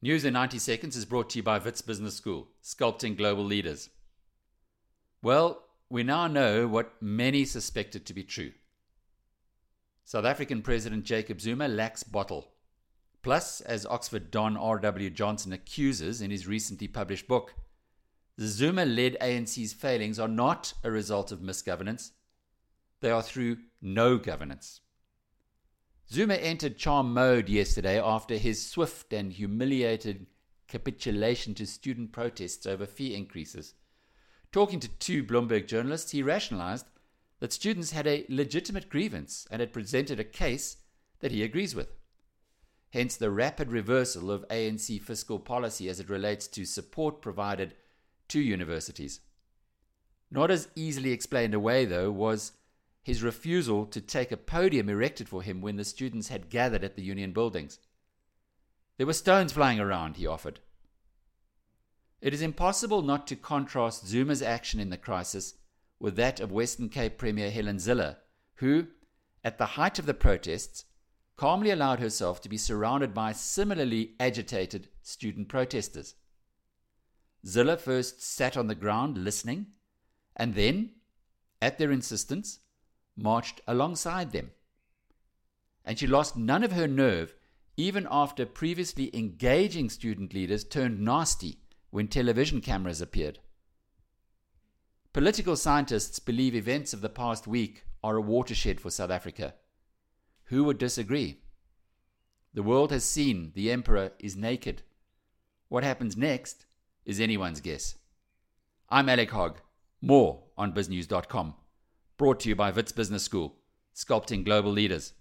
News in 90 Seconds is brought to you by Wits Business School, sculpting global leaders. Well, we now know what many suspected to be true. South African President Jacob Zuma lacks bottle. Plus, as Oxford Don R.W. Johnson accuses in his recently published book, the Zuma led ANC's failings are not a result of misgovernance, they are through no governance. Zuma entered charm mode yesterday after his swift and humiliated capitulation to student protests over fee increases. Talking to two Bloomberg journalists, he rationalized that students had a legitimate grievance and had presented a case that he agrees with. Hence, the rapid reversal of ANC fiscal policy as it relates to support provided to universities. Not as easily explained away, though, was his refusal to take a podium erected for him when the students had gathered at the union buildings. There were stones flying around, he offered. It is impossible not to contrast Zuma's action in the crisis with that of Western Cape Premier Helen Zille, who, at the height of the protests, calmly allowed herself to be surrounded by similarly agitated student protesters. Zille first sat on the ground listening, and then, at their insistence, marched alongside them. And she lost none of her nerve even after previously engaging student leaders turned nasty when television cameras appeared. Political scientists believe events of the past week are a watershed for South Africa. Who would disagree? The world has seen the emperor is naked. What happens next is anyone's guess. I'm Alec Hogg. More on biznews.com. Brought to you by Wits Business School, sculpting global leaders.